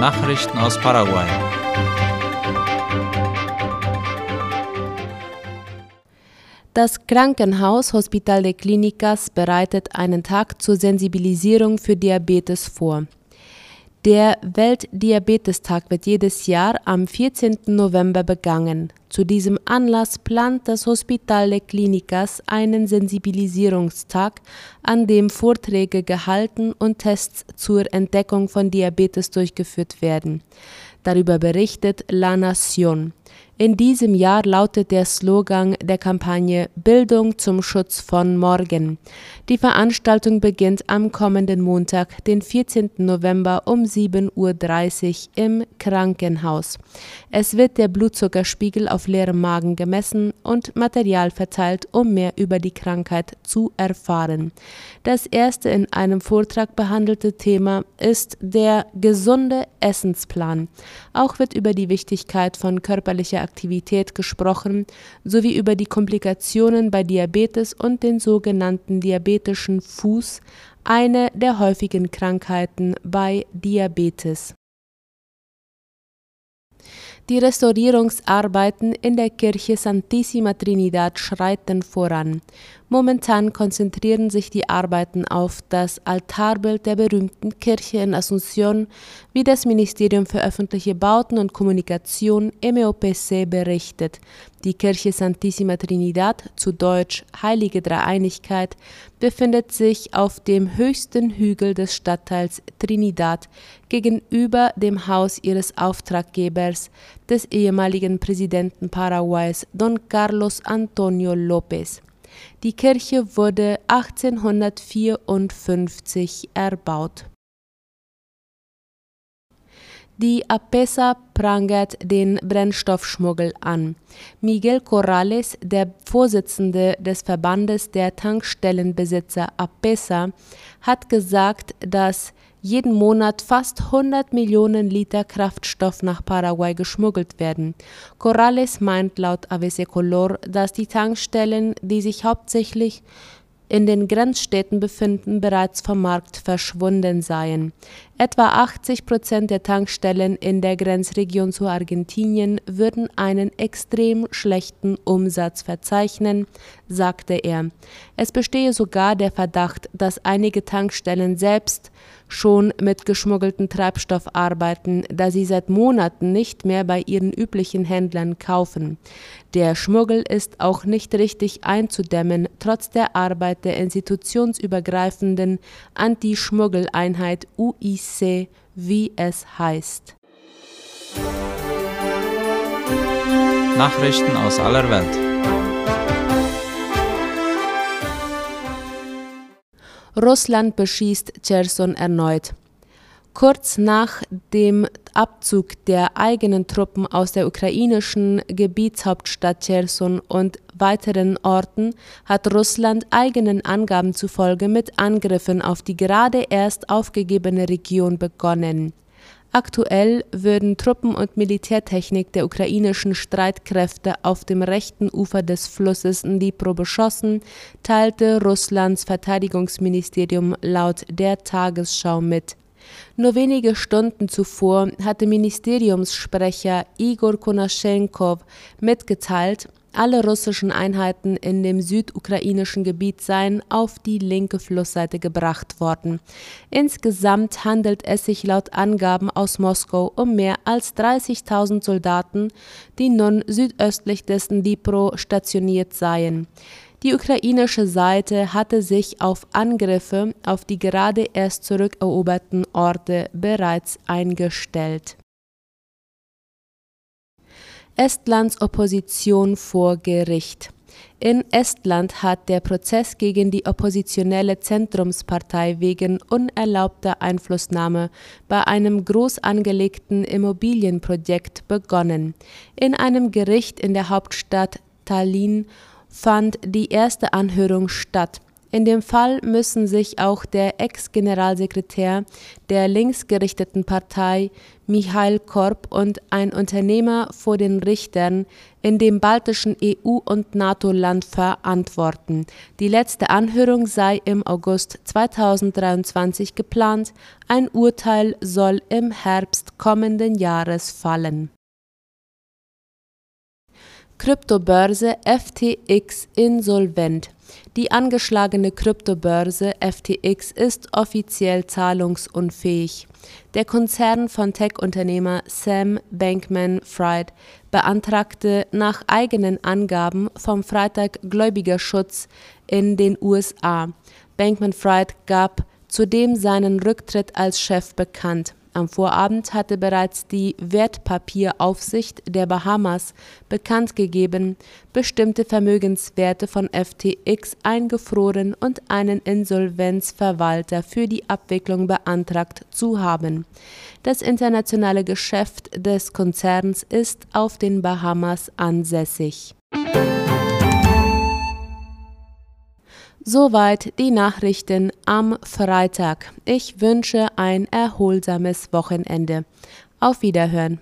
Nachrichten aus Paraguay. Das Krankenhaus Hospital de Clínicas bereitet einen Tag zur Sensibilisierung für Diabetes vor. Der Weltdiabetestag wird jedes Jahr am 14. November begangen. Zu diesem Anlass plant das Hospital de Clínicas einen Sensibilisierungstag, an dem Vorträge gehalten und Tests zur Entdeckung von Diabetes durchgeführt werden. Darüber berichtet La Nation. In diesem Jahr lautet der Slogan der Kampagne Bildung zum Schutz von morgen. Die Veranstaltung beginnt am kommenden Montag, den 14. November um 7.30 Uhr im Krankenhaus. Es wird der Blutzuckerspiegel auf leerem Magen gemessen und Material verteilt, um mehr über die Krankheit zu erfahren. Das erste in einem Vortrag behandelte Thema ist der gesunde Essensplan. Auch wird über die Wichtigkeit von körperlicher Aktivität gesprochen, sowie über die Komplikationen bei Diabetes und den sogenannten diabetischen Fuß, eine der häufigen Krankheiten bei Diabetes. Die Restaurierungsarbeiten in der Kirche Santissima Trinidad schreiten voran. Momentan konzentrieren sich die Arbeiten auf das Altarbild der berühmten Kirche in Asunción, wie das Ministerium für öffentliche Bauten und Kommunikation MEOPC berichtet. Die Kirche Santissima Trinidad, zu Deutsch Heilige Dreieinigkeit, befindet sich auf dem höchsten Hügel des Stadtteils Trinidad gegenüber dem Haus ihres Auftraggebers, des ehemaligen Präsidenten Paraguays Don Carlos Antonio López. Die Kirche wurde 1854 erbaut. Die APESA prangert den Brennstoffschmuggel an. Miguel Corrales, der Vorsitzende des Verbandes der Tankstellenbesitzer APESA, hat gesagt, dass jeden Monat fast 100 Millionen Liter Kraftstoff nach Paraguay geschmuggelt werden. Corrales meint laut ABC Color, dass die Tankstellen, die sich hauptsächlich in den Grenzstädten befinden, bereits vom Markt verschwunden seien. Etwa 80 Prozent der Tankstellen in der Grenzregion zu Argentinien würden einen extrem schlechten Umsatz verzeichnen, sagte er. Es bestehe sogar der Verdacht, dass einige Tankstellen selbst schon mit geschmuggeltem Treibstoff arbeiten, da sie seit Monaten nicht mehr bei ihren üblichen Händlern kaufen. Der Schmuggel ist auch nicht richtig einzudämmen, trotz der Arbeit der institutionsübergreifenden Anti-Schmuggel-Einheit UIC, wie es heißt. Nachrichten aus aller Welt. Russland beschießt Cherson erneut. Kurz nach dem Abzug der eigenen Truppen aus der ukrainischen Gebietshauptstadt Cherson und weiteren Orten hat Russland eigenen Angaben zufolge mit Angriffen auf die gerade erst aufgegebene Region begonnen. Aktuell würden Truppen und Militärtechnik der ukrainischen Streitkräfte auf dem rechten Ufer des Flusses Dnipro beschossen, teilte Russlands Verteidigungsministerium laut der Tagesschau mit. Nur wenige Stunden zuvor hatte Ministeriumssprecher Igor Konaschenkov mitgeteilt, alle russischen Einheiten in dem südukrainischen Gebiet seien auf die linke Flussseite gebracht worden. Insgesamt handelt es sich laut Angaben aus Moskau um mehr als 30.000 Soldaten, die nun südöstlich des Dnipro stationiert seien. Die ukrainische Seite hatte sich auf Angriffe auf die gerade erst zurückeroberten Orte bereits eingestellt. Estlands Opposition vor Gericht. In Estland hat der Prozess gegen die oppositionelle Zentrumspartei wegen unerlaubter Einflussnahme bei einem groß angelegten Immobilienprojekt begonnen. In einem Gericht in der Hauptstadt Tallinn fand die erste Anhörung statt. In dem Fall müssen sich auch der Ex-Generalsekretär der linksgerichteten Partei Michail Korb und ein Unternehmer vor den Richtern in dem baltischen EU- und NATO-Land verantworten. Die letzte Anhörung sei im August 2023 geplant. Ein Urteil soll im Herbst kommenden Jahres fallen. Kryptobörse FTX insolvent. Die angeschlagene Kryptobörse FTX ist offiziell zahlungsunfähig. Der Konzern von Tech-Unternehmer Sam Bankman-Fried beantragte nach eigenen Angaben vom Freitag Gläubigerschutz in den USA. Bankman-Fried gab zudem seinen Rücktritt als Chef bekannt. Am Vorabend hatte bereits die Wertpapieraufsicht der Bahamas bekannt gegeben, bestimmte Vermögenswerte von FTX eingefroren und einen Insolvenzverwalter für die Abwicklung beantragt zu haben. Das internationale Geschäft des Konzerns ist auf den Bahamas ansässig. Soweit die Nachrichten am Freitag. Ich wünsche ein erholsames Wochenende. Auf Wiederhören.